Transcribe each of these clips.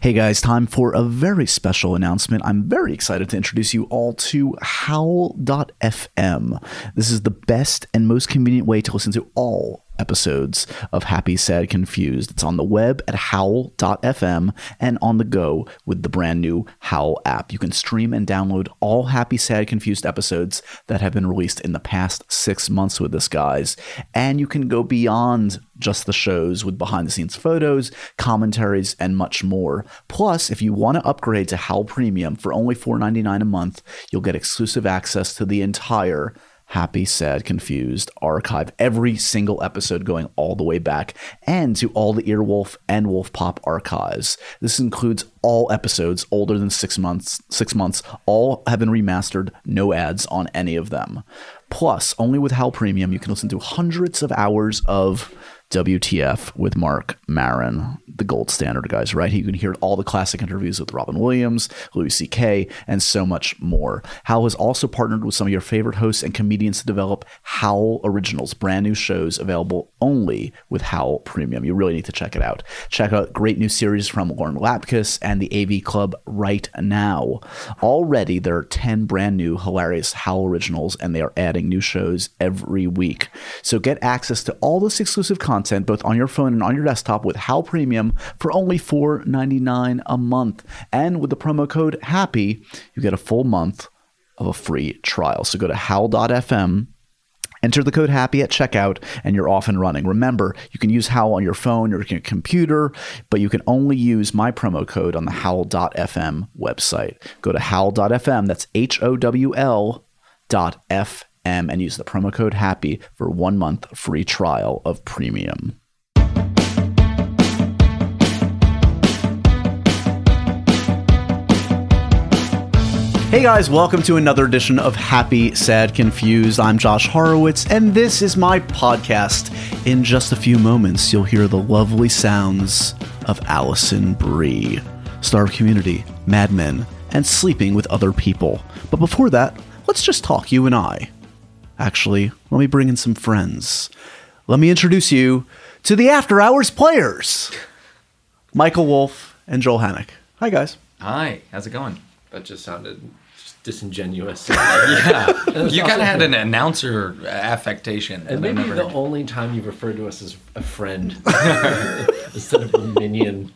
Hey guys, time for a very special announcement. I'm very excited to introduce you all to Howl.fm. This is the best and most convenient way to listen to all episodes of Happy, Sad, Confused. It's on the web at howl.fm and on the go with the brand new Howl app. You can stream and download all Happy, Sad, Confused episodes that have been released in the past six months with this, guys. And you can go beyond just the shows with behind the scenes photos, commentaries, and much more. Plus, if you want to upgrade to Howl Premium for only $4.99 a month, you'll get exclusive access to the entire Happy, Sad, Confused archive, every single episode going all the way back, and to all the Earwolf and Wolfpop archives. This includes all episodes older than six months. Six months, all have been remastered, no ads on any of them. Plus, only with Howl Premium, you can listen to hundreds of hours of WTF with Marc Maron, the gold standard, guys, right? You can hear all the classic interviews with Robin Williams, Louis C.K., and so much more. Howl has also partnered with some of your favorite hosts and comedians to develop Howl Originals, brand new shows available only with Howl Premium. You really need to check it out. Check out great new series from Lauren Lapkus and the AV Club right now. Already, there are 10 brand new hilarious Howl Originals, and they are adding new shows every week. So get access to all this exclusive content content both on your phone and on your desktop with Howl Premium for only $4.99 a month. And with the promo code HAPPY, you get a full month of a free trial. So go to howl.fm. Enter the code HAPPY at checkout and you're off and running. Remember, you can use Howl on your phone or your computer, but you can only use my promo code on the howl.fm website. Go to howl.fm, that's H O W L dot F and use the promo code HAPPY for one month free trial of premium. Hey guys, welcome to another edition of Happy, Sad, Confused. I'm Josh Horowitz, and this is my podcast. In just a few moments, you'll hear the lovely sounds of Alison Brie, star of Community, Mad Men, and Sleeping with Other People. But before that, let's just talk, you and I. Actually, let me bring in some friends. Let me introduce you to the After Hours players Michael Wolf and Joel Hannick. Hi, guys. Hi, how's it going? That just sounded just disingenuous. yeah, you kind of had an announcer affectation. And maybe the had. only time you've referred to us as a friend instead of a minion.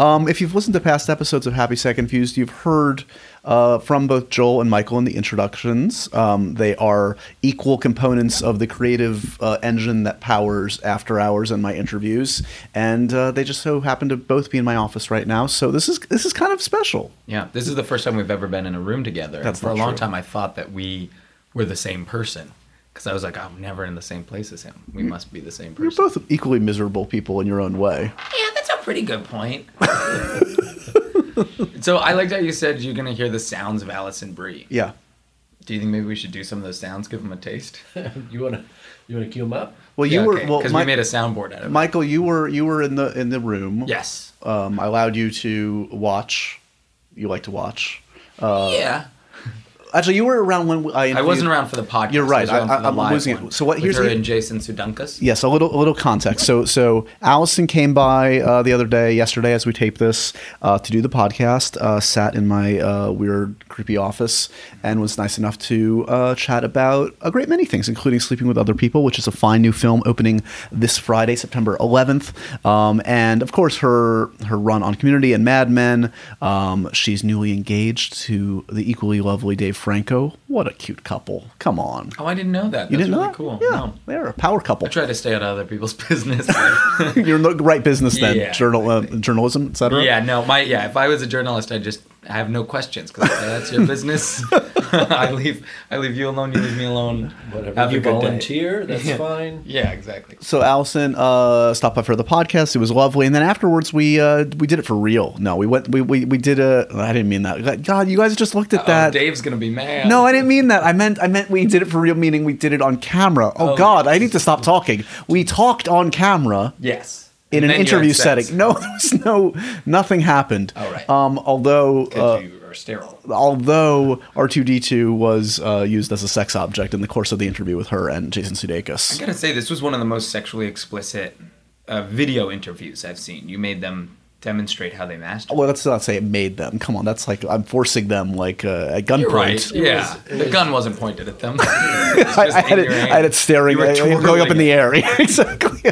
Um, if you've listened to past episodes of Happy Sad Confused, you've heard uh, from both Joel and Michael in the introductions. Um, they are equal components of the creative uh, engine that powers After Hours and my interviews, and uh, they just so happen to both be in my office right now. So this is this is kind of special. Yeah, this is the first time we've ever been in a room together. That's for a long true. time. I thought that we were the same person because I was like, I'm never in the same place as him. We must be the same person. You're both equally miserable people in your own way. Yeah, that's a pretty good point. so I liked how you said you're gonna hear the sounds of Alison Brie. Yeah. Do you think maybe we should do some of those sounds, give them a taste? you wanna you wanna cue them up? Well, you yeah, were okay, well because we made a soundboard out of it. Michael, you were you were in the in the room. Yes. Um, I allowed you to watch. You like to watch. Uh, yeah. Actually, you were around when I. I wasn't around for the podcast. You're right. I, am losing it. So what? Here's her the, and Jason Sudeikis. Yes, a little a little context. So so Alison came by uh, the other day, yesterday, as we tape this, uh, to do the podcast. Uh, sat in my uh, weird, creepy office and was nice enough to uh, chat about a great many things, including Sleeping with Other People, which is a fine new film opening this Friday, September 11th, um, and of course her her run on Community and Mad Men. Um, she's newly engaged to the equally lovely Dave Franco. What a cute couple! Come on. Oh, I didn't know that. That's you didn't really know? cool. Yeah, no. they're a power couple. I try to stay out of other people's business. You're in the right business then, Yeah, journal, uh, journalism, etc. yeah, no, my yeah. If I was a journalist, I'd just I have no questions because that's your business. I leave I leave you alone. You leave me alone. Whatever Have you good day. volunteer, that's Yeah. fine. Yeah, exactly. So Allison uh, stopped by for the podcast. It was lovely, and then afterwards we uh, we did it for real. No, we went we we, we did a. I didn't mean that. God, you guys just looked at Oh, that. Dave's gonna be mad. No, I didn't mean that. I meant I meant we did it for real, meaning we did it on camera. Oh, Oh, God, I need to stop talking. We talked on camera Yes. In And an interview setting. No, there was no nothing happened. Oh, right. Um, although. Uh, sterile. Although R2D2 was uh, used as a sex object in the course of the interview with her and Jason Sudeikis. I gotta say, this was one of the most sexually explicit uh, video interviews I've seen. You made them demonstrate how they master. Well, let's not say it made them. Come on, that's like I'm forcing them like uh, at gunpoint. Right. Yeah, was- the was- gun wasn't pointed at them. I, I had it, I had it staring, You were I- I- going up in the air. Exactly.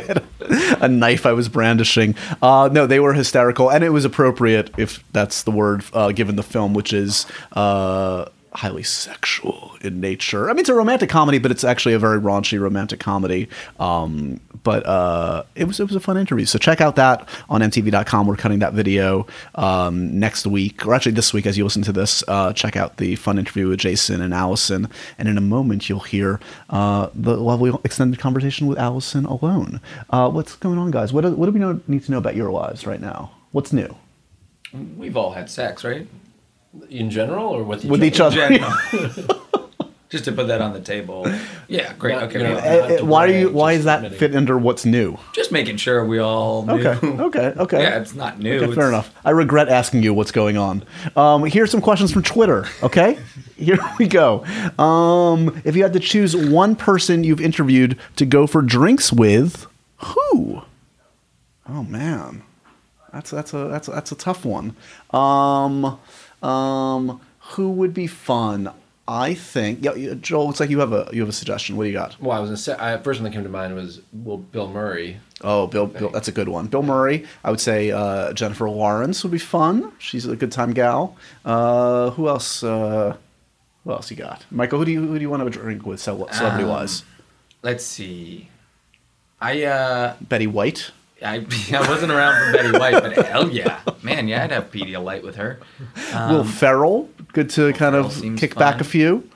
A knife I was brandishing. Uh, no, they were hysterical, and it was appropriate, if that's the word, uh, given the film, which is uh, highly sexual in nature. I mean, it's a romantic comedy, but it's actually a very raunchy romantic comedy. Um, but uh, it was it was a fun interview. So check out that on MTV.com. We're cutting that video um, next week, or actually this week, as you listen to this. Uh, check out the fun interview with Jason and Alison, and in a moment you'll hear uh, the lovely extended conversation with Alison alone. Uh, what's going on, guys? What do, what do we know, need to know about your lives right now? What's new We've all had sex, right? In general, or with each with other? each other? Just to put that on the table. Yeah, great. Not- Okay. you know, well, Uh, uh, why do you? Why just does that admitting. fit under what's new? just making sure we all knew. Okay, okay, okay. Yeah, it's not new. Okay, fair It's- enough. I regret asking you what's going on. Um, here's some questions from Twitter. Okay, here we go. Um, if you had to choose one person you've interviewed to go for drinks with, who? Oh man, that's that's a that's a, that's a tough one. Um, um, who would be fun? I think. Yeah, Joel. Looks like you have a you have a suggestion. What do you got? Well, I was gonna say, I, first one that came to mind was well, Bill Murray. Oh, Bill, Bill, that's a good one. Bill Murray. I would say uh, Jennifer Lawrence would be fun. She's a good time gal. Uh, who else? Uh, who else you got? Michael, who do you who do you want to drink with, celebrity wise? Let's see. I uh Betty White. I, I wasn't around for Betty White, but hell yeah, man, yeah, I'd have Pedialyte with her. Will Ferrell. Good to kind Um, Ferrell of seems kick back a few.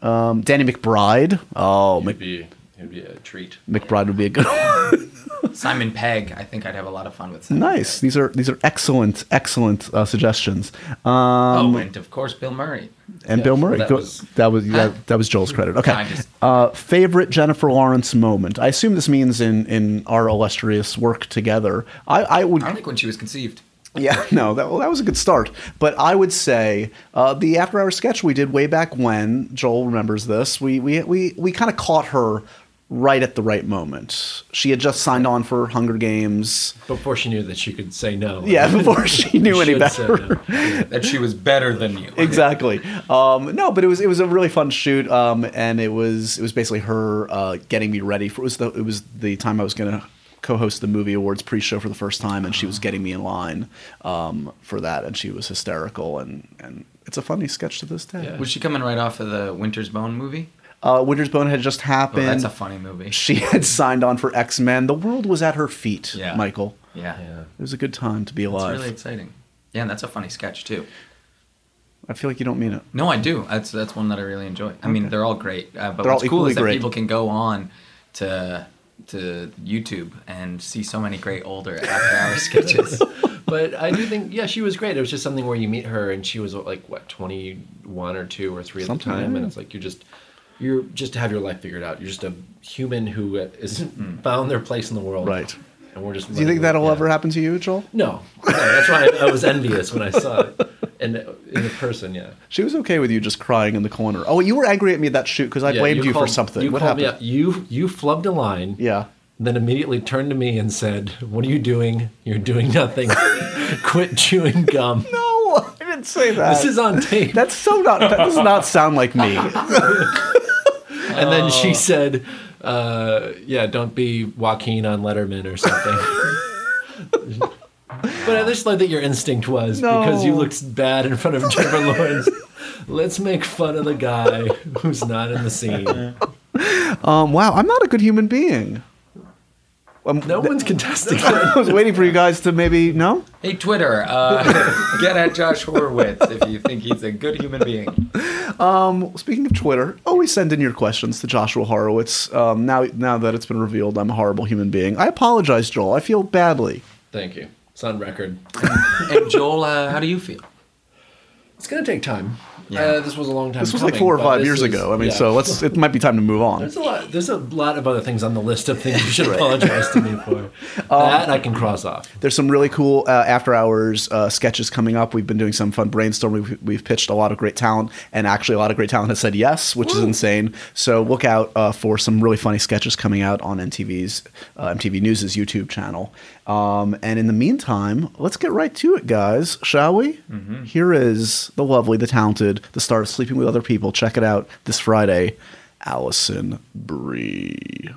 Um, Danny McBride. Oh, He'd Mc, be, he'd be a treat. McBride would be a good one. Simon Pegg, I think I'd have a lot of fun with. Simon nice. Pegg. These are these are excellent excellent uh, suggestions. Um, Oh, and of course Bill Murray. and Yeah, Bill Murray. that Go- was- that was that, that was Joel's credit. Okay. Just- uh, favorite Jennifer Lawrence moment. I assume this means in in our illustrious work together. I, I would. I think when she was conceived. Yeah, no, that well, that was a good start. But I would say uh, the after hour sketch we did way back when. Joel remembers this. We we we we kind of caught her right at the right moment. She had just signed on for Hunger Games. Before she knew that she could say no. Yeah, before she knew any better. no. That she was better than you. exactly. Um, no, but it was it was a really fun shoot, um, and it was it was basically her uh, getting me ready for it was the it was the time I was gonna co-host the movie awards pre-show for the first time, and she was getting me in line um, for that, and she was hysterical, and and it's a funny sketch to this day. Yeah. Was she coming right off of the Winter's Bone movie? Uh, Winter's Bone had just Oh, happened. that's a funny movie. she had signed on for X Men. The world was at her feet, Yeah. Michael. Yeah. Yeah. It was a good time to be It's alive. really exciting. Yeah, and that's a funny sketch too. I feel like you don't mean it. No, I do. That's that's one that I really enjoy. I mean, they're all great, uh, but They're all what's cool is that great. people can go on to to YouTube and see so many great older after hour sketches. But I do think, yeah, she was great. It was just something where you meet her and she was like, what, 21 or 2 or 3 at Something, the time. yeah. And it's like, you're just, you're just to have your life figured out. You're just a human who has mm. found their place in the world. Right. And we're just. Do you think that'll yeah. ever happen to you, Joel? No. no that's why I, I was envious when I saw it. And uh, in person, yeah. She was okay with you just crying in the corner. Oh, you were angry at me at that shoot because I Yeah, blamed you, called- for something. You what called happened? Me out. You you flubbed a line. Yeah. Then immediately turned to me and said, "What are you doing? You're doing nothing. Quit chewing gum." No, I didn't say that. This is on tape. That's so not. That does not sound like me. and then she said, uh, "Yeah, don't be Joaquin on Letterman or something." but I just like that your instinct was because you looked bad in front of Jennifer Lawrence. Let's make fun of the guy who's not in the scene. Um, wow, I'm not a good human being. Um, No one's contesting. I was waiting for you guys to maybe no. hey, Twitter, uh, get at Josh Horowitz if you think he's a good human being. Speaking of Twitter, always send in your questions to Joshua Horowitz. Um, now, now that it's been revealed, I'm a horrible human being. I apologize, Joel. I feel badly. Thank you. It's on record. And Joel, uh, how do you feel? It's gonna take time. Yeah. Uh, this was a long time. This was like four or five years is- ago. I mean, yeah. so let's. It might be time to move on. There's a lot. There's a lot of other things on the list of things you should apologize to me for. that I can cross off. There's some really cool uh, after hours uh, sketches coming up. We've been doing some fun brainstorming. We've, we've pitched a lot of great talent, and actually, a lot of great talent has said yes, which is insane. So look out uh, for some really funny sketches coming out on MTV's uh, MTV News' YouTube channel. Um, and in the meantime, let's get right to it, guys, shall we? Here is the lovely, the talented, the star of Sleeping with Other People. Check it out this Friday, Alison Brie.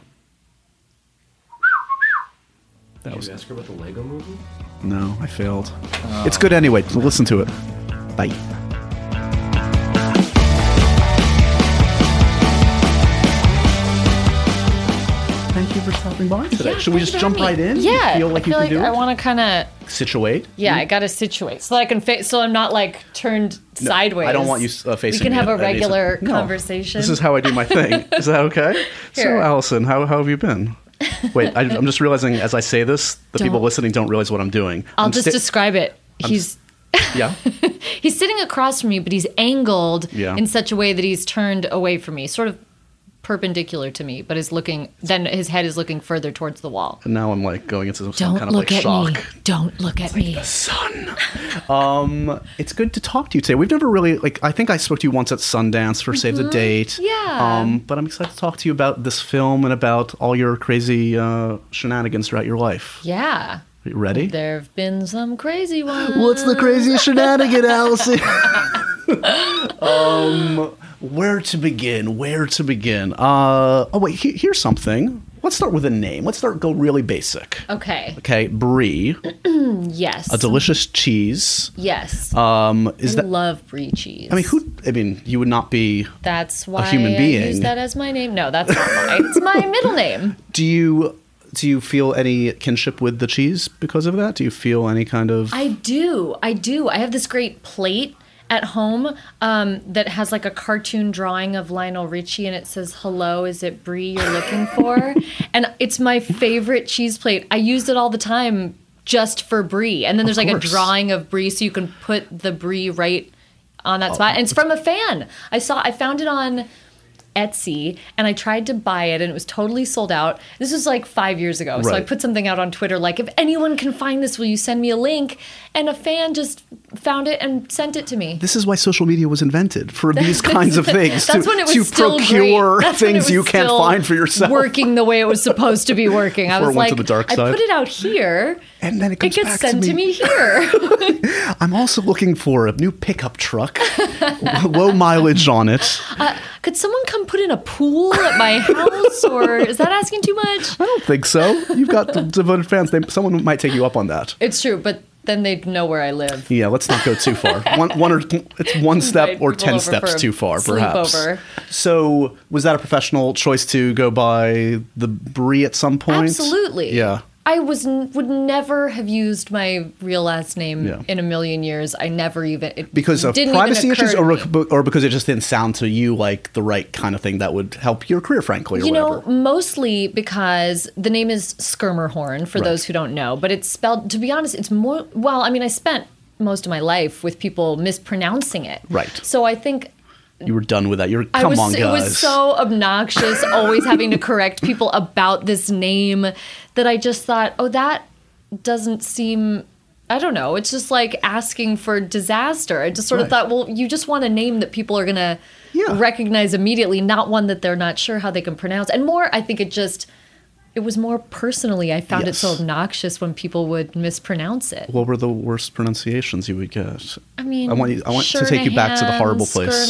That Did you ask her about the Lego movie? No, I failed. It's good anyway. Listen to it. Bye. For stopping by today. Yeah, Should we just jump having right in? Yeah, You feel like I feel you like can do I it? want to kind of Situate. yeah, I got to situate so that I can face so I'm not like turned No, sideways. I don't want you uh, facing. We can me have a regular No. conversation. This is how I do my thing. is that okay? So, Alison, how, how have you been? Wait, I, I'm just realizing as I say this, the people Don't- listening don't realize what I'm doing. I'll I'm just sti- describe it. He's yeah. he's sitting across from me, but he's angled Yeah. in such a way that he's turned away from me, sort of perpendicular to me, but is looking. Then his head is looking further towards the wall. And now I'm like going into some Don't kind of look like at shock. me. Don't look at me. Son. Um, it's good to talk to you today. We've never really like. I think I spoke to you once at Sundance for Save the Date. Mm-hmm. Yeah. Um, but I'm excited to talk to you about this film and about all your crazy uh, shenanigans throughout your life. Yeah. Are you ready? There have been some crazy ones. What's the craziest shenanigan, Alison? um, where to begin? Where to begin? Uh, oh wait, he- here's something. Let's start with a name. Let's start go really basic. Okay. Okay, brie, Yes. a delicious cheese. Yes. Um, is I that? love brie cheese. I mean, who? I mean, you would not be. That's why a human I being. use that as my name. No, that's not mine. It's my middle name. Do you? Do you feel any kinship with the cheese because of that? Do you feel any kind of? I do. I do. I have this great plate at home um, that has like a cartoon drawing of Lionel Richie and it says, Hello, is it Brie you're looking for? and it's my favorite cheese plate. I use it all the time just for Brie. And then there's like a drawing of Brie so you can put the Brie right on that spot. And it's from a fan. I saw, I found it on. Etsy and I tried to buy it and it was totally sold out. This was like five years ago. So I put something out on Twitter like, if anyone can find this, will you send me a link? And a fan just found it and sent it to me. This is why social media was invented for these kinds of things. That's to, when it was to still procure great. That's when it things was you can't still find for yourself. Working the way it was supposed to be working. I was like, to the dark I put it out here. And then it comes gets back to sent to me. me here. I'm also looking for a new pickup truck, low mileage on it. Uh, could someone come put in a pool at my house, or is that asking too much? I don't think so. You've got devoted fans. They, someone might take you up on that. It's true, but then they'd know where I live. Yeah, let's not go too far. One, one or it's one step Invite or ten steps too far, perhaps. So, was that a professional choice to go by the Brie at some point? Absolutely. Yeah. I was n- would never have used my real last name Yeah. in a million years. I never even it Because of privacy issues, or, or because it just didn't sound to you like the right kind of thing that would help your career, frankly, or You know, whatever. mostly because the name is Skirmerhorn for Right. those who don't know, but it's spelled. To be honest, it's more. Well, I mean, I spent most of my life with people mispronouncing it. Right. So I think you were done with that. You're I come was, on, guys. It was so obnoxious, always having to correct people about this name that I just thought, oh, that doesn't seem. I don't know. It's just like asking for disaster. I just sort of thought, well, you just want a name that people are going to Yeah. recognize immediately, not one that they're not sure how they can pronounce. And more, I think it just. It was more personally. I found it so obnoxious when people would mispronounce it. what were the worst pronunciations you would get? I mean, I want you- I want to take you back to the horrible place.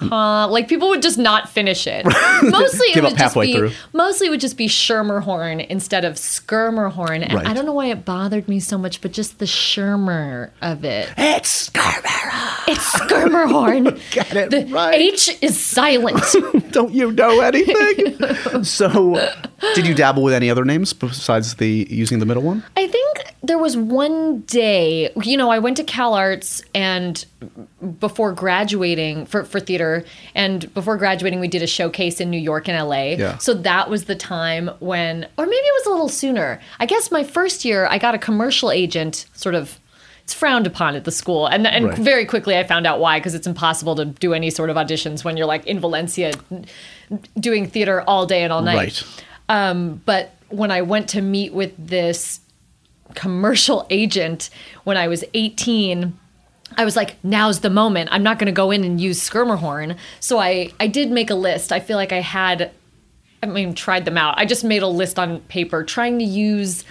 Huh. Like people would just not finish it. Mostly it would just be, through. Mostly it would just be Schermerhorn instead of Skirmerhorn, and Right. I don't know why it bothered me so much, but just the Schermer of it. It's Scarborough. It's Skirmerhorn. Get it the right. H is silent. Don't you know anything? so, did you dabble with any other names besides the using the middle one? I think there was one day, you know, I went to CalArts and before graduating for, for theater, and before graduating, we did a showcase in New York and LA. Yeah. So that was the time when, or maybe it was a little sooner. I guess my first year, I got a commercial agent, sort of. It's frowned upon at the school, and and Right. very quickly I found out why because it's impossible to do any sort of auditions when you're like in Valencia, doing theater all day and all night. Right. Um, but when I went to meet with this commercial agent when I was 18, I was like, now's the moment. I'm not going to go in and use Skirmerhorn. So I, I did make a list. I feel like I had, I mean, tried them out. I just made a list on paper trying to use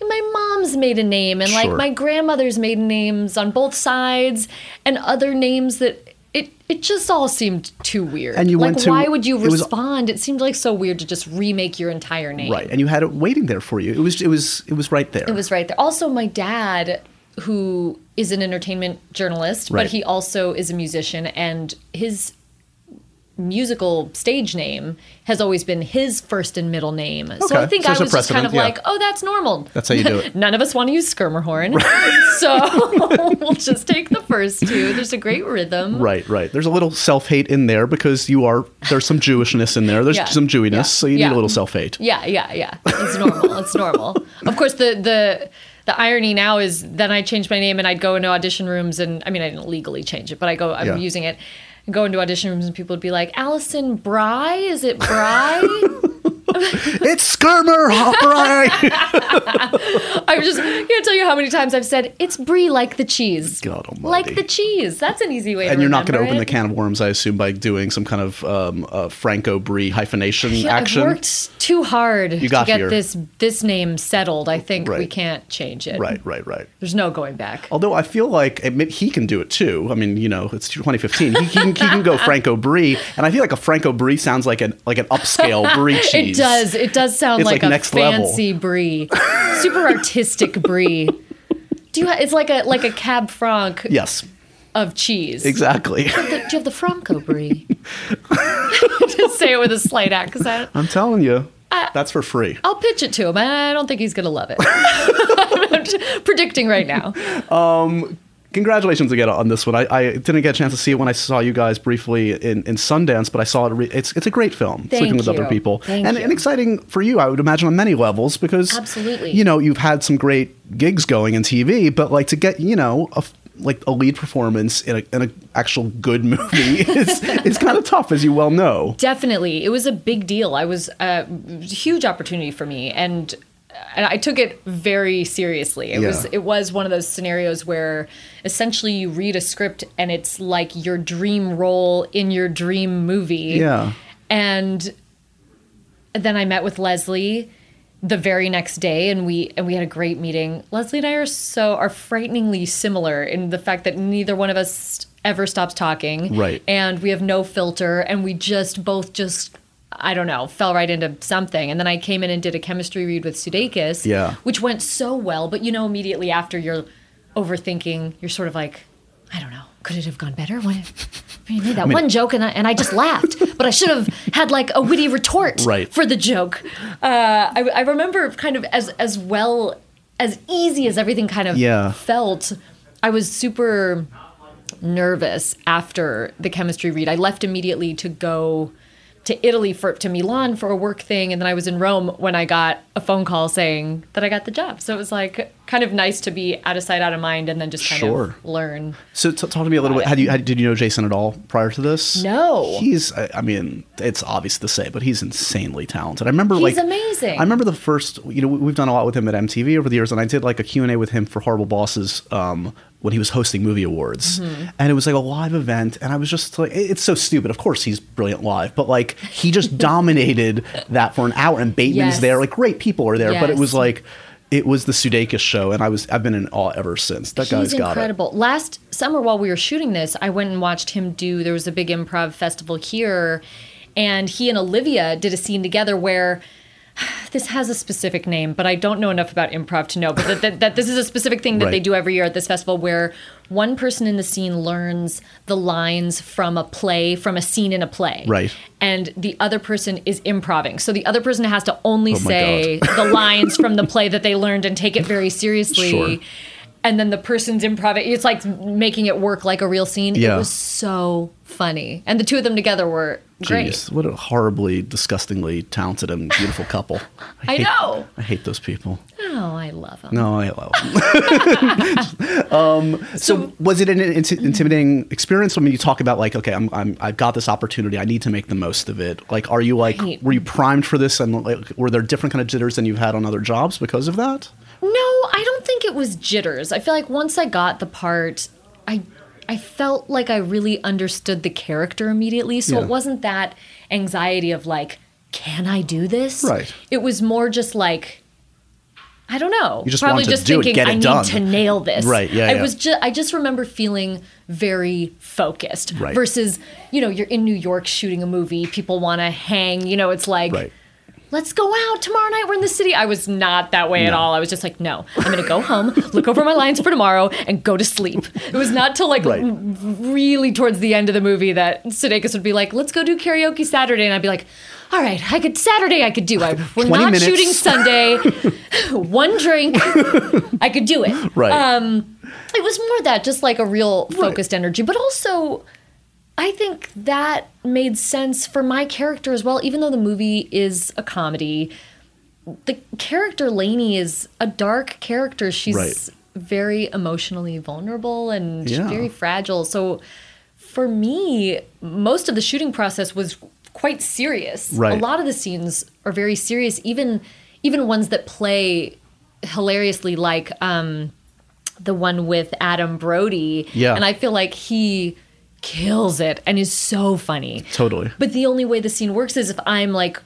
my mom's maiden name and like Sure. my grandmother's maiden names on both sides and other names that it it just all seemed too weird. And you like went to- why would you it was- respond? it seemed like so weird to just remake your entire name. Right, and you had it waiting there for you. It was it was it was right there. It was right there. Also, my dad, who is an entertainment journalist, Right. but he also is a musician, and his musical stage name has always been his first and middle name. So I think So I was just kind of yeah. like, oh, that's normal. That's how you do it. None of us want to use Skirmerhorn. so we'll just take the first two. There's a great rhythm. Right, right. There's a little self hate in there because you are there's some Jewishness in there. There's Yeah, some Jewiness, yeah, so you need a little self hate. Yeah, yeah, yeah. It's normal. it's normal. Of course, the the the irony now is then I changed my name and I'd go into audition rooms and I mean I didn't legally change it, but I go I'm Yeah. using it. And Go into audition rooms and people would be like, Allison Bry? Is it Bry? It's Skirmer, right? I'm just can't tell you how many times I've said it's Brie like the cheese. God almighty. Like the cheese. That's an easy way to and you're not going to open the can of worms, I assume, by doing some kind of um, uh, Franco Brie hyphenation Yeah, action. I've worked too hard You got to get here. this this name settled. I think we can't change it. Right, right, right. There's no going back. Although I feel like it, he can do it too. I mean, you know, it's 2015. He, he, can, he can go Franco Brie, and I feel like a Franco Brie sounds like an like an upscale Brie cheese. It does. It does sound It's like, like a next level. fancy brie, super artistic brie. Do you? Ha- it's like a like a cab franc Yes, of cheese. exactly. Do you have the Franco brie? Just say it with a slight accent. I'm telling you, that's for free. I'll pitch it to him. I don't think he's gonna love it. I'm predicting right now. Um, Congratulations again on this one. I, I didn't get a chance to see it when I saw you guys briefly in, in Sundance, but I saw it. Re- it's it's a great film. Thank Sleeping with other people, Thank and, you. and exciting for you, I would imagine, on many levels because Absolutely. you know, you've had some great gigs going in TV, but like to get you know a like a lead performance in a in an actual good movie is is kind of tough, as you well know. Definitely, it was a big deal. I was a huge opportunity for me, and and I took it very seriously. It was it was one of those scenarios where essentially you read a script and it's like your dream role in your dream movie. Yeah. and then I met with Leslie the very next day and we and we had a great meeting. Leslie and I are so are frighteningly similar in the fact that neither one of us ever stops talking. Right. And we have no filter and we just both just I don't know, fell right into something. And then I came in and did a chemistry read with Sudeikis, Yeah. which went so well, but you know immediately after you're overthinking, you're sort of like, I don't know, could it have gone better? When you made that one joke and I, and I just laughed, but I should have had like a witty retort Right. for the joke. Uh, I, I remember kind of as as well as easy as everything kind of Yeah. felt. I was super nervous after the chemistry read. I left immediately to go to Italy for to Milan for a work thing, and then I was in Rome when I got a phone call saying that I got the job. So it was like kind of nice to be out of sight, out of mind, and then just kind Sure. of learn. So t- talk to me a little bit. Had you had, did you know Jason at all prior to this? No. He's. I I mean, it's obvious to say, but he's insanely talented. I remember He's like amazing. I remember the first. You know, we- we've done a lot with him at MTV over the years, and I did like a Q and A with him for Horrible Bosses um, when he was hosting movie awards, Mm-hmm. and it was like a live event, and I was just like, it's so stupid. Of course, he's brilliant live, but like he just dominated that for an hour, and Bateman's Yes. there, like great people are there, but it was like. It was the Sudeikis show, and I was I've been in awe ever since. That guy's got incredible. Last summer, while we were shooting this, I went and watched him do. There was a big improv festival here, and he and Olivia did a scene together where. This has a specific name, but I don't know enough about improv to know. But that, that, that this is a specific thing that they do every year at this festival, where one person in the scene learns the lines from a play, from a scene in a play, Right. And the other person is improvising. so the other person has to only Oh say the lines from the play that they learned and take it very seriously Sure. And then the person's improv it's like making it work like a real scene Yeah. it was so funny and the two of them together were great Jeez, what a horribly, disgustingly talented and beautiful couple. I hate- know. I hate those people. oh i love them No, I love them. um, so, was it an inti- intimidating experience? I mean, you talk about like, okay, I'm, I'm, I've got this opportunity. I need to make the most of it. Like, are you like, Right. were you primed for this? And like, were there different kind of jitters than you've had on other jobs because of that? No i don't think it was jitters i feel like once i got the part i i felt like i really understood the character immediately so Yeah. it wasn't that anxiety of like can i do this Right. it was more just like I don't know. You just Probably just do it, thinking get it I need to nail this. Right, yeah, I yeah. was just I just remember feeling very focused. Right. Versus, you know, you're in New York shooting a movie, people want to hang, you know, it's like Right. Let's go out tomorrow night. We're in the city. I was not that way at all. I was just like, no, I'm going to go home, look over my lines for tomorrow, and go to sleep. It was not till like Right. really towards the end of the movie that Sudeikis would be like, let's go do karaoke Saturday. And I'd be like, all right, I could Saturday I could do. I, we're not minutes. shooting Sunday. One drink, I could do it. Right. Um, it was more that just like a real focused energy, but also I think that made sense for my character as well. Even though the movie is a comedy, the character Lainey is a dark character. She's Right. very emotionally vulnerable and Yeah. very fragile. So for me, most of the shooting process was quite serious. Right. A lot of the scenes are very serious, even even ones that play hilariously like um the one with Adam Brody. Yeah. And I feel like he kills it and is so funny. Totally. But the only way the scene works is if I'm like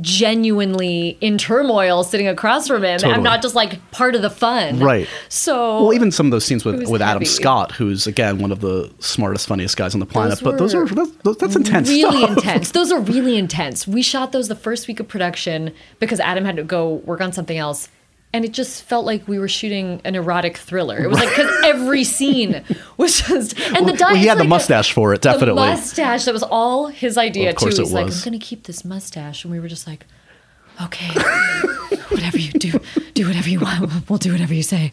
genuinely in turmoil sitting across from him. Totally. I'm not just like part of the fun. Right. So Well, even some of those scenes with, with Adam heavy. Scott, who's again one of the smartest, funniest guys on the planet. but those are those, those- that's intense really stuff. intense. Those are really intense. We shot those the first week of production because Adam had to go work on something else. And it just felt like we were shooting an erotic thriller. It was like because every scene was just and the Well, he had the like a- mustache for it, definitely. The mustache that was all his idea Of course too. it was. like. I'm gonna keep this mustache, and we were just like, okay, whatever you do, do whatever you want. We'll do whatever you say.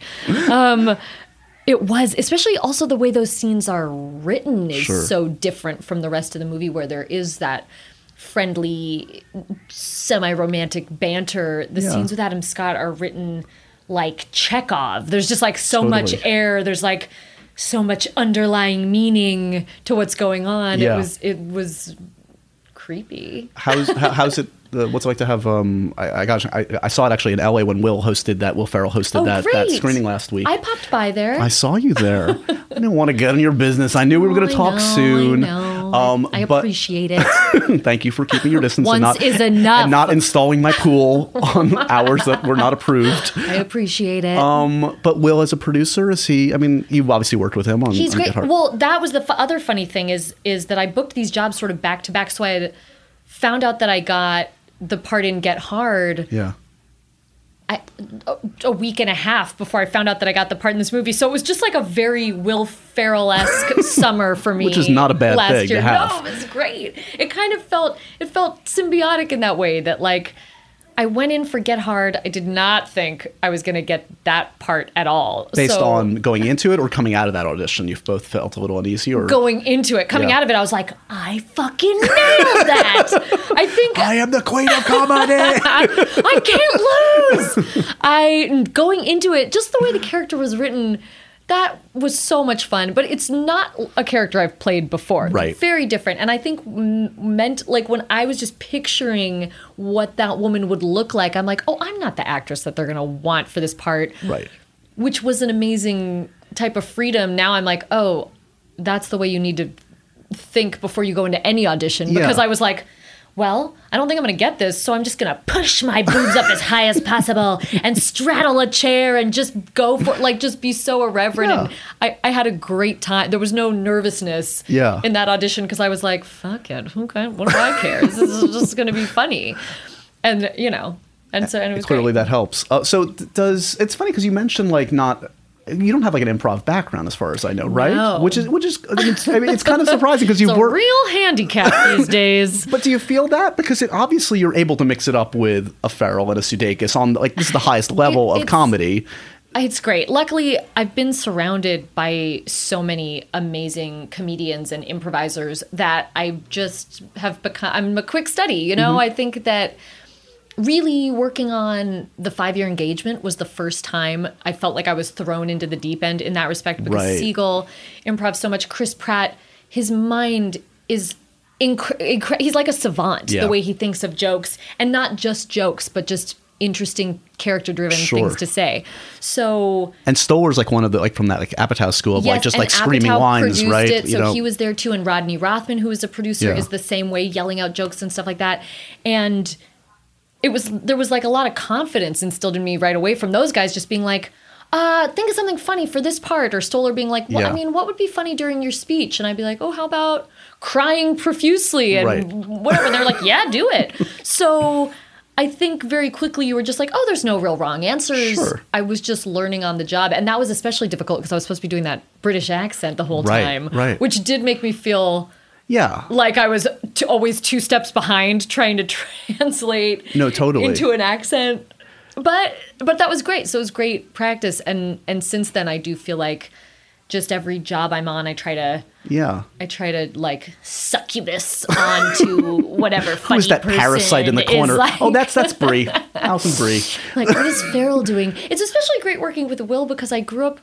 Um, it was, especially also the way those scenes are written is Sure. so different from the rest of the movie, where there is that friendly, semi-romantic banter. The Yeah. scenes with Adam Scott are written like Chekhov. There's just like so much air. There's like so much underlying meaning to what's going on. Yeah. It was it was creepy. How's how, how's it? Uh, what's it like to have? Um, I, I got I, I saw it actually in L.A. when Will hosted that. Will Ferrell hosted Oh, that great. that screening last week. I popped by there. I saw you there. I didn't want to get in your business. I knew we were going to talk know, soon. I. Um, I but appreciate it. thank you for keeping your distance and not is enough. and not installing my pool on hours that were not approved. I appreciate it. Um, but Will, as a producer, is he? I mean, you obviously worked with him on. He's on great. Well, that was the f- other funny thing is is that I booked these jobs sort of back to back. So I found out that I got the part in Get Hard yeah. I, a, a week and a half before I found out that I got the part in this movie. So it was just like a very Will Ferrell esque summer for me, Which is not a bad last thing to year. have. No, it was great. It kind of felt it felt symbiotic in that way that like I went in for Get Hard. I did not think I was going to get that part at all. Based So- on going into it or coming out of that audition, you've both felt a little uneasy, or going into it, coming Yeah. out of it, I was like, I fucking nailed that. I think I am the queen of comedy. I can't lose. I going into it, just the way the character was written, that was so much fun. But it's not a character I've played before. Right. Very different. And I think m- meant like when I was just picturing what that woman would look like, I'm like, oh, I'm not the actress that they're gonna want for this part. right. Which was an amazing type of freedom. Now I'm like, oh, that's the way you need to think before you go into any audition. Yeah. Because I was like, well, I don't think I'm going to get this, so I'm just going to push my boobs up as high as possible and straddle a chair and just go for like just be so irreverent. And I, I had a great time. There was no nervousness Yeah. in that audition because I was like, fuck it, okay, what do I care? this is just going to be funny, and you know, and so and it was Clearly, great. that helps. Uh, so, does it's funny because you mentioned like not. You don't have like an improv background, as far as I know, right? No. Which is which is I mean, it's, I mean, it's kind of surprising because you work. real handicap these days. But do you feel that because it obviously you're able to mix it up with a Ferrell and a Sudeikis on like this is the highest level of comedy. It's great. Luckily, I've been surrounded by so many amazing comedians and improvisers that I just have become. I'm a quick study. You know, mm-hmm. I think that really working on the five year engagement was the first time I felt like I was thrown into the deep end in that respect because Right. Segel improv so much. Chris Pratt, his mind is. Incre- incre- he's like a savant Yeah. the way he thinks of jokes and not just jokes but just interesting character driven Sure. things to say so And Stoller's like one of the like from that like Apatow school of like just like screaming Apatow lines, right? It, so you know, he was there too, and Rodney Rothman, who is a producer, Yeah. is the same way, yelling out jokes and stuff like that. And it was there was like a lot of confidence instilled in me right away from those guys just being like uh, think of something funny for this part, or Stoller being like, well, Yeah. I mean, what would be funny during your speech? And I'd be like, oh, how about crying profusely and Right. whatever. And they're like, yeah, do it. So I think very quickly you were just like, oh, there's no real wrong answers. Sure. I was just learning on the job. And that was especially difficult because I was supposed to be doing that British accent the whole Right, time, right. which did make me feel Yeah. like I was t- always two steps behind trying to translate No, totally. into an accent. But but that was great. So it was great practice and and since then I do feel like just every job I'm on I try to Yeah. I try to like succubus onto whatever funny Who's that parasite in the corner? like- oh, that's that's Brie. Alison Brie. like what is Ferrell doing? It's especially great working with Will because I grew up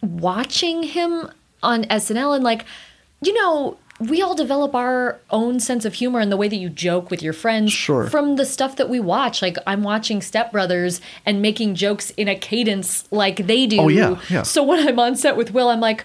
watching him on SNL and like you know we all develop our own sense of humor and the way that you joke with your friends Sure. from the stuff that we watch. Like I'm watching Step Brothers and making jokes in a cadence like they do. Oh, yeah, yeah. So when I'm on set with Will, I'm like,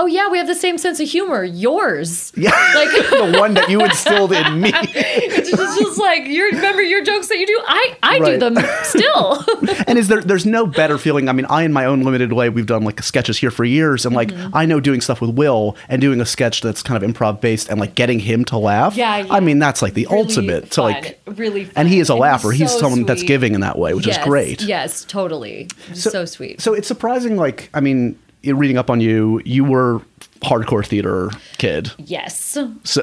oh yeah, we have the same sense of humor. Yours. Yeah. Like the one that you instilled in me. it's just like you remember your jokes that you do. I I do them still. and is there there's no better feeling i mean i in my own limited way we've done like sketches here for years and like Mm-hmm. i know doing stuff with will and doing a sketch that's kind of improv based and like getting him to laugh Yeah, yeah. i mean that's like the Really ultimate to like really fun. and he is a And laugher he's so someone that's giving in that way which yes, is great Yes, totally. So, sweet. so it's surprising like i mean reading up on you you were hardcore theater kid yes. so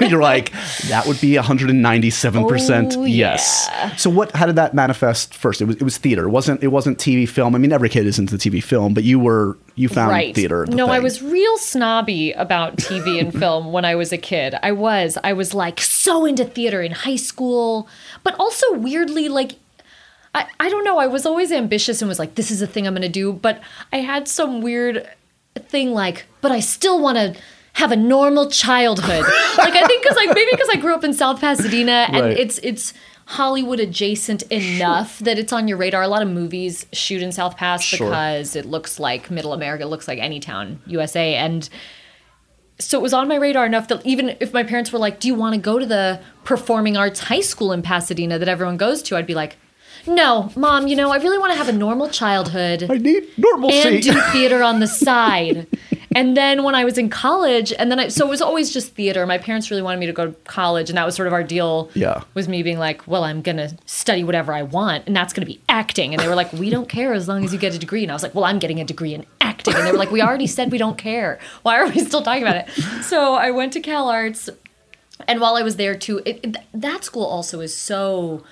you're like that would be 197% Oh, yes yeah. so what how did that manifest first it was it was theater it wasn't it wasn't tv film i mean every kid is into tv film but you were you found right. theater the no, I was real snobby about TV and film when I was a kid. I was. I was like so into theater in high school, but also weirdly like I, I don't know. I was always ambitious and was like, this is a thing I'm going to do. But I had some weird thing like, but I still want to have a normal childhood. like I think because like maybe because I grew up in South Pasadena and Right. it's it's Hollywood adjacent enough that it's on your radar. A lot of movies shoot in South Pas Sure. because it looks like Middle America, it looks like any town, USA, and so it was on my radar enough that even if my parents were like, "Do you want to go to the performing arts high school in Pasadena that everyone goes to?" I'd be like, "No, mom. You know, I really want to have a normal childhood i need normalcy and do theater on the side." and then when I was in college, and then I so it was always just theater. My parents really wanted me to go to college, and that was sort of our deal. Yeah. was me being like, "Well, I'm gonna study whatever I want, and that's gonna be acting." And they were like, "We don't care as long as you get a degree." And I was like, "Well, I'm getting a degree in acting." And they were like, "We already said we don't care. Why are we still talking about it?" So I went to CalArts, and while I was there too, it, it, that school also is so.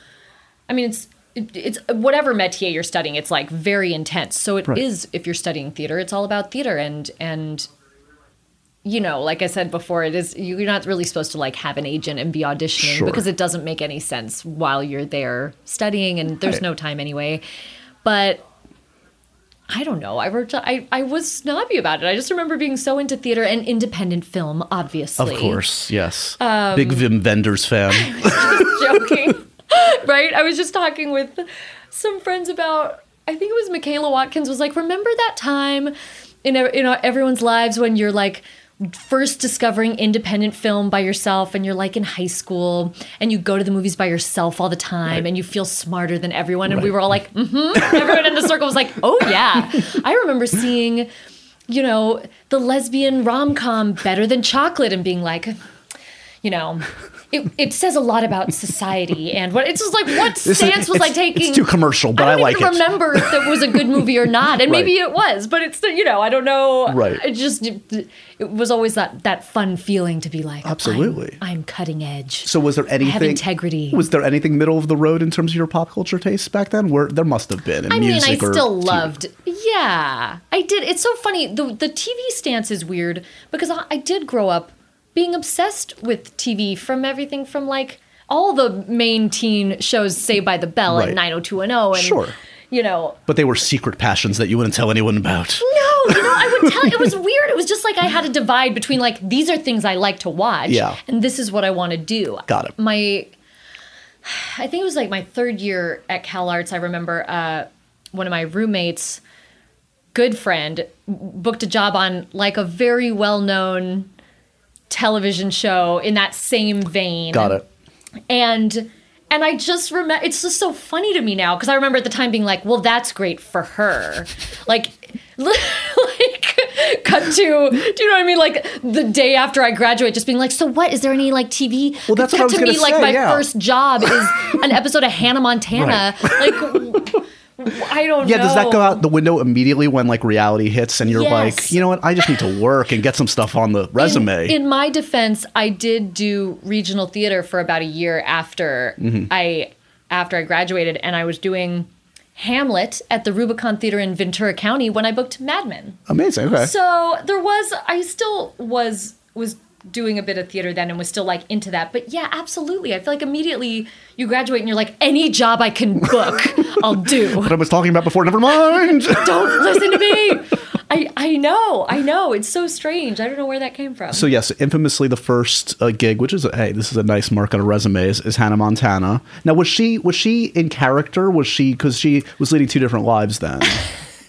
I mean, it's it, it's whatever métier you're studying. It's like very intense. So it is Right. if you're studying theater, it's all about theater and and you know, like I said before, it is you're not really supposed to like have an agent and be auditioning Sure. because it doesn't make any sense while you're there studying and there's Right. no time anyway. But I don't know. I wrote. I I was snobby about it. I just remember being so into theater and independent film, obviously. of course yes Um, big Wim Wenders fan joking, right? I was just talking with some friends about. I think it was Michaela Watkins was like, remember that time in in everyone's lives when you're like first discovering independent film by yourself and you're like in high school and you go to the movies by yourself all the time Right. and you feel smarter than everyone and we were all like mm-hmm everyone in the circle was like oh yeah i remember seeing you know the lesbian rom-com better than chocolate and being like you know, it, it says a lot about society and what it's just like what stance was like taking? it's too commercial but i, like it. I don't like even it remember if it was a good movie or not, and Right. maybe it was, but it's you know I don't know. Right. It just it was always that that fun feeling to be like I'm- Absolutely. I'm, cutting edge. so was there anything have integrity. was there anything middle of the road in terms of your pop culture tastes back then where there must have been I mean, I still TV. loved. Yeah, I did. It's so funny. the The TV stance is weird because I, I did grow up being obsessed with TV from everything from like all the main teen shows, Saved by the Bell Right. and 90210, and Sure. you know. but they were secret passions that you wouldn't tell anyone about No, you know, I would tell. It was weird. It was just like I had a divide between like these are things I like to watch, Yeah. and this is what I want to do. Got it. My, I think it was like my third year at CalArts. I remember uh, one of my roommates, good friend, booked a job on like a very well known television show in that same vein got it and and I just remember it's just so funny to me now because I remember at the time being like, well, that's great for her. Like, like cut to, do you know what I mean? Like the day after I graduate, just being like, so what? Is there any like TV? Well, that's cut what I was to me like say, my yeah. first job is an episode of Hannah Montana. Like, I don't Yeah, know. does that go out the window immediately when like reality hits and you're Yes. like, you know what, I just need to work and get some stuff on the resume. In, in my defense, I did do regional theater for about a year after Mm-hmm. I after I graduated, and I was doing Hamlet at the Rubicon Theater in Ventura County when I booked Mad Men. Amazing. Okay. So there was, I still was was doing a bit of theater then and was still like into that. But yeah, absolutely. I feel like immediately you graduate and you're like, any job I can book, I'll do. what I was talking about before, never mind. Don't listen to me. I, I know, I know. It's so strange. I don't know where that came from. so yes, infamously the first uh, gig, which is hey, this is a nice mark on a resume, is, is Hannah Montana. Now, was she was she in character? Was she because she was leading two different lives then?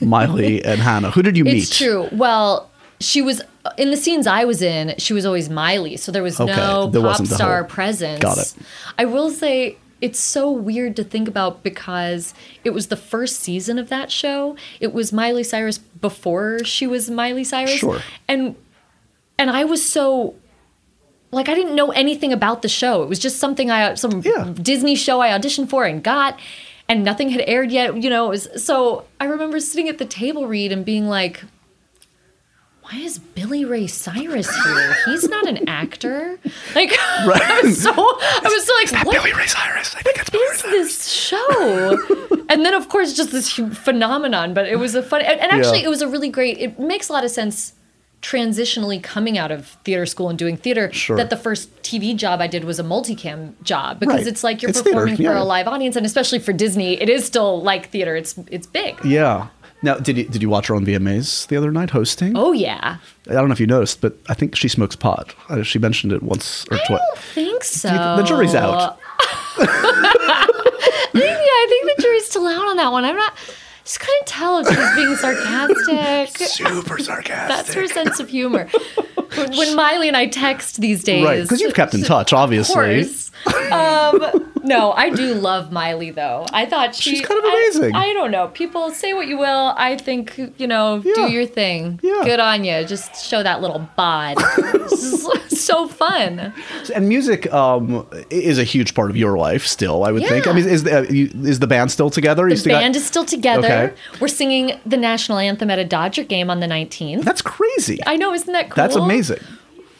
Miley and Hannah. Who did you meet? It's true. Well, she was in the scenes I was in. She was always Miley, so there was Okay, no there pop star whole- presence. Got it. I will say it's so weird to think about because it was the first season of that show. It was Miley Cyrus before she was Miley Cyrus. Sure. And and I was so like I didn't know anything about the show. It was just something I some Yeah. Disney show I auditioned for and got and nothing had aired yet, you know. It was, so I remember sitting at the table read and being like why is Billy Ray Cyrus here? He's not an actor. Like I was so I was so like what Billy Ray Cyrus. I think Ray is this show? and then, of course, just this phenomenon. But it was a fun, and, and actually, Yeah. it was a really great. It makes a lot of sense transitionally coming out of theater school and doing theater Sure. that the first TV job I did was a multicam job because Right. it's like you're It's theater, performing for a live audience and especially for Disney it is still like theater it's it's big. Yeah. Now, did you did you watch her on VMAs the other night hosting? Oh yeah. I don't know if you noticed, but I think she smokes pot. Uh, She mentioned it once or I twice. don't think so. The jury's out. yeah, I think the jury's still out on that one. I'm not just couldn't tell if she was being sarcastic. Super sarcastic. That's her sense of humor. when, Miley and I text these days, Right, because you've kept in touch, Of obviously. course. Um, no, I do love Miley though. I thought she, She's kind of I- amazing. I, don't know. People say what you will. I think you know, Yeah. do your thing. Yeah. Good on you. Just show that little bod. So fun. And music um, is a huge part of your life still, I would think. I mean, is the, uh, is the band still together? You The still got- band is still together. Okay. We're singing the national anthem at a Dodger game on the 19th. That's crazy. I know, isn't that cool? That's amazing.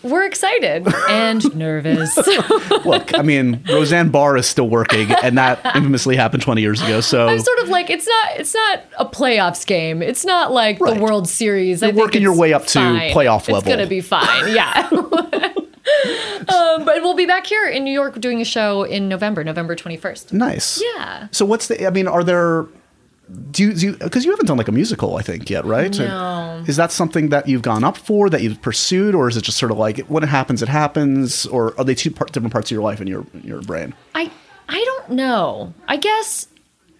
We're excited and nervous. Look, I mean, Roseanne Barr is still working, and that infamously happened 20 years ago. So I'm sort of like it's not it's not a playoffs game. It's not like Right. the World Series. You're working your way up to fine. playoff level. It's gonna be fine. Yeah. um, but we'll be back here in New York doing a show in November, November 21st. nice. Yeah. So what's the? I mean, are there? Do you? Because you, you haven't done like a musical, I think, yet, right? No. Is that something that you've gone up for, that you've pursued, or is it just sort of like when it happens, it happens, or are they two part, different parts of your life in your your brain? I I don't know. I guess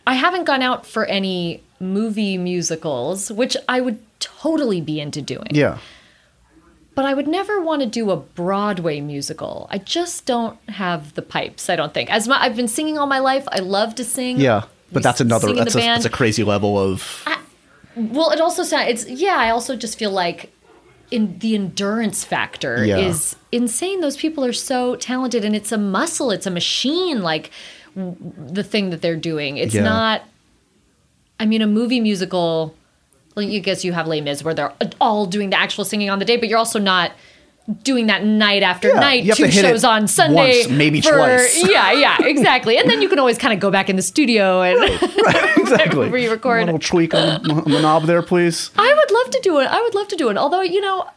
I haven't gone out for any movie musicals, which I would totally be into doing. Yeah. but I would never want to do a Broadway musical. I just don't have the pipes. I don't think. As my, I've been singing all my life, I love to sing. Yeah. But that's another. That's a, that's a crazy level of. Well, it also sounds. It's yeah. I also just feel like in the endurance factor Yeah. is insane. Those people are so talented, and it's a muscle. It's a machine. Like w- the thing that they're doing. It's Yeah. not. I mean, a movie musical. Like you guess you have Les Mis where they're all doing the actual singing on the day, but you're also not doing that night after Yeah, night. Two to hit it shows on Sunday, once, maybe for- twice. Yeah, yeah, exactly. And then you can always kind of go back in the studio and exactly. re-record. A little tweak on, on the knob there, please. I would love to do it. I would love to do it. Although, you know,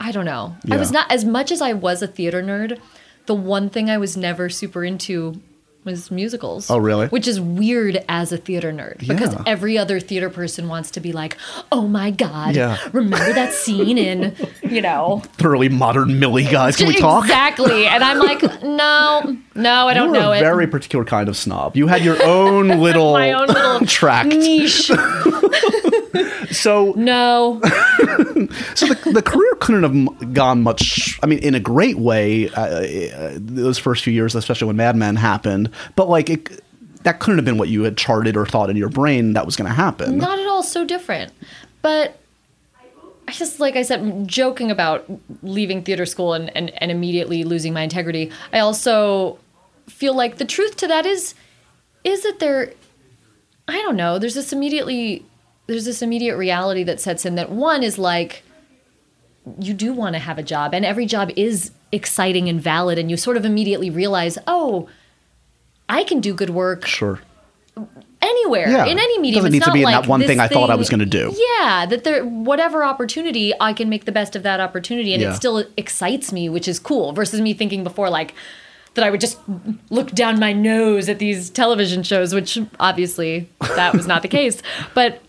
I don't know. I was not as much as I was a theater nerd. The one thing I was never super into was musicals. Oh, really? Which is weird as a theater nerd because Yeah. every other theater person wants to be like, "Oh my god, Yeah. remember that scene in, you know, Thoroughly modern Millie guys. Can we talk? exactly?" And I'm like, "No, no, I You don't know a it." very particular kind of snob. You had your own little, My own little tract. niche. So No. so the, the career couldn't have gone much i mean in a great way uh, uh, those first few years especially when mad men happened but like it, that couldn't have been what you had charted or thought in your brain that was going to happen Not at all so different. But I just, like I said, joking about leaving theater school and, and, and immediately losing my integrity, I also feel like the truth to that is is that there I don't know, there's this immediately there's this immediate reality that sets in that one is like you do want to have a job and every job is exciting and valid and you sort of immediately realize, "Oh, I can do good work sure anywhere Yeah. in any medium. Doesn't It's need to be in that one thing I thought I was gonna do. Yeah, that there whatever opportunity I can make the best of that opportunity, and Yeah. it still excites me, which is cool. Versus me thinking before like that I would just look down my nose at these television shows, which obviously that was not the case. But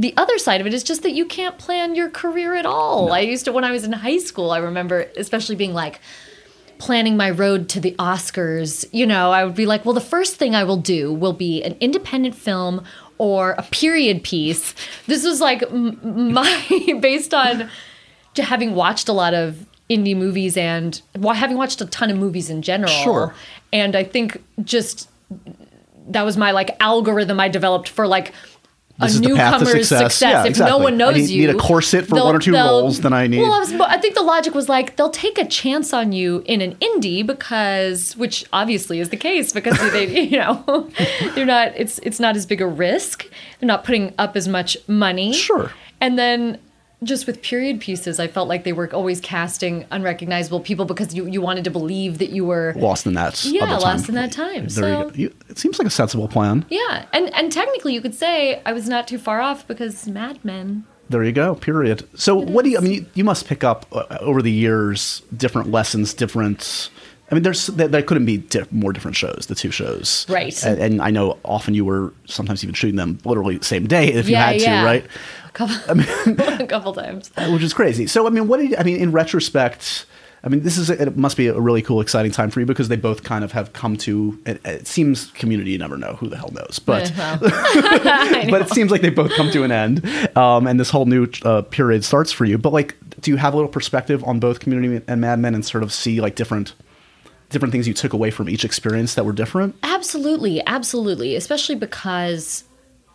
the other side of it is just that you can't plan your career at all. I used to when I was in high school. I remember especially being like planning my road to the Oscars, you know, I would be like, well, the first thing I will do will be an independent film or a period piece. This was like m- my based on to having watched a lot of indie movies and wa- having watched a ton of movies in general. Sure. And I think just that was my like algorithm I developed for like This a is the path to newcomer's success. success. Yeah, if exactly. no one I knows need- you, need a corset for one or two roles, then I need- Well, I, was, I think the logic was like they'll take a chance on you in an indie because, which obviously is the case because they, you know, they're not. It's it's not as big a risk. They're not putting up as much money. Sure. And then just with period pieces, I felt like they were always casting unrecognizable people because you, you wanted to believe that you were lost in that Yeah, lost in that time. There So- you go. It seems like a sensible plan yeah, and and technically you could say I was not too far off because Mad Men. There you go. Period. So, what do you? I mean, you, you must pick up uh, over the years different lessons, different. I mean, there's there, there couldn't be di- more different shows. The two shows, Right. And, and I know often you were sometimes even shooting them literally the same day if you had yeah. to, right? A couple, a couple times. Which is crazy. So, I mean, what did you, I mean in retrospect? I mean, this is a, it must be a really cool, exciting time for you because they both kind of have come to. It, it seems community. You never know who the hell knows, but. I know. but it seems like they both come to an end, um, and this whole new uh, period starts for you. But like, do you have a little perspective on both Community and Mad Men, and sort of see like different different things you took away from each experience that were different? Absolutely, absolutely. Especially because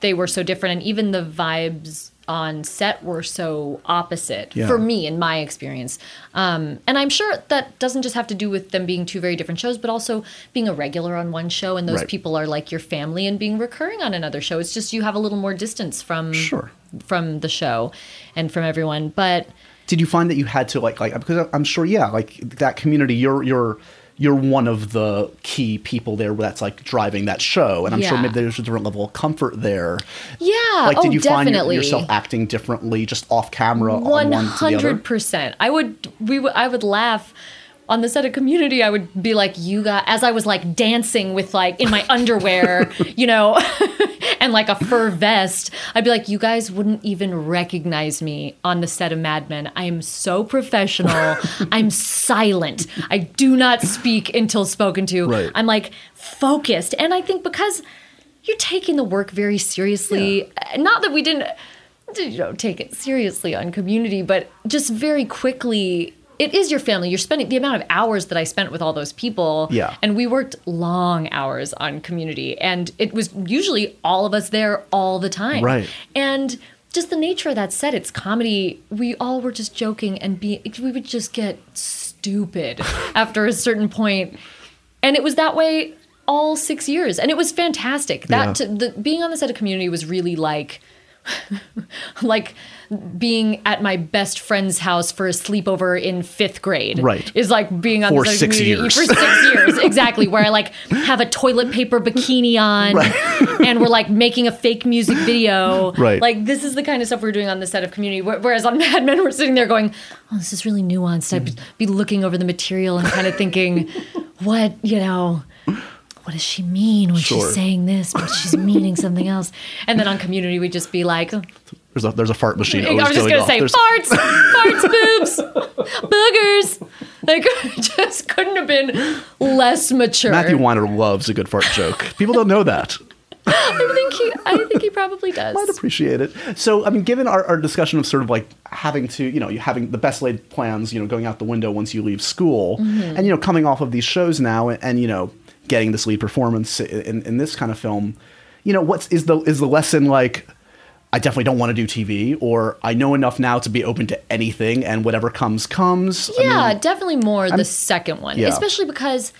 they were so different, and even the vibes on set were so opposite Yeah. for me in my experience. Um, and I'm sure that doesn't just have to do with them being two very different shows, but also being a regular on one show, and those Right. people are like your family, and being recurring on another show. It's just you have a little more distance from Sure. from the show and from everyone. But Did you find that you had to like like because I'm sure yeah like that community you're you're you're one of the key people there that's like driving that show and I'm sure maybe there's a different level of comfort there. yeah, Like oh, did you find your- definitely. yourself acting differently just off camera on One one to the other? hundred percent. I would we would I would laugh on the set of Community. I would be like, you got as I was like dancing with like in my underwear, you know, and like a fur vest. I'd be like, you guys wouldn't even recognize me on the set of Mad Men. I am so professional. I'm silent. I do not speak until spoken to. Right. I'm like focused, and I think because you're taking the work very seriously. Not that we didn't you know take it seriously on community but just very quickly it is your family. You're spending the amount of hours that i spent with all those people. Yeah. and we worked long hours on community. And it was usually all of us there all the time. Right. and just the nature of that set it's comedy. We all were just joking and be we would just get stupid after a certain point. And it was that way all six years. And it was fantastic. That Yeah. to, the, being on the set of community was really like like being at my best friend's house for a sleepover in fifth grade Right. is like being on For the six years. for six years exactly where i like have a toilet paper bikini on and we're like making a fake music video Right. like this is the kind of stuff we're doing on the set of community whereas on mad men we're sitting there going oh this is really nuanced i'd mm. be looking over the material and kind of thinking what you know what does she mean when Sure. she's saying this but she's meaning something else and then on community we'd just be like There's a there's a fart machine I was just going gonna off. say There's- farts, farts, boobs, boogers. Like, just couldn't have been less mature. Matthew Weiner loves a good fart joke. People don't know that. I think he. I think he probably does. I'd appreciate it. So, I mean, given our, our discussion of sort of like having to, you know, you having the best laid plans, you know, going out the window once you leave school, Mm-hmm. and you know, coming off of these shows now, and, and you know, getting this lead performance in, in this kind of film, you know, what's is the is the lesson like? I definitely don't want to do TV, or I know enough now to be open to anything, and whatever comes comes. I Yeah, mean, definitely more the second one, Yeah. especially because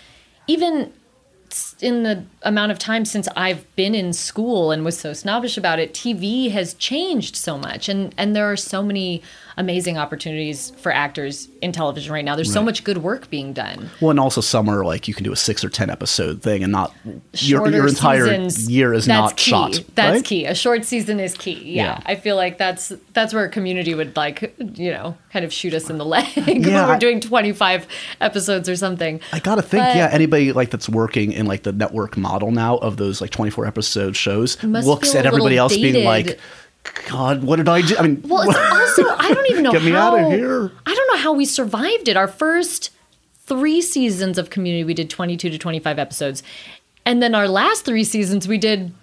even in the amount of time since I've been in school and was so snobbish about it, TV has changed so much, and and there are so many amazing opportunities for actors in television right now. There's so much good work being done. well, and also summer, like you can do a six or ten episode thing, and not your, Shorter your entire seasons, year is not key. shot. That's right? key. A short season is key. Yeah, Yeah. I feel like that's that's where a community would like you know kind of shoot us in the leg Yeah, when we're I- doing 25 episodes or something. I gotta think, But- yeah, anybody like that's working in like the network model now of those like twenty four episode shows looks at everybody else being like, God, what did I do? I mean, Well, it's also I don't even know Get me how of here. I don't know how we survived it. Our first three seasons of Community, we did 22 to 25 episodes, and then our last three seasons we did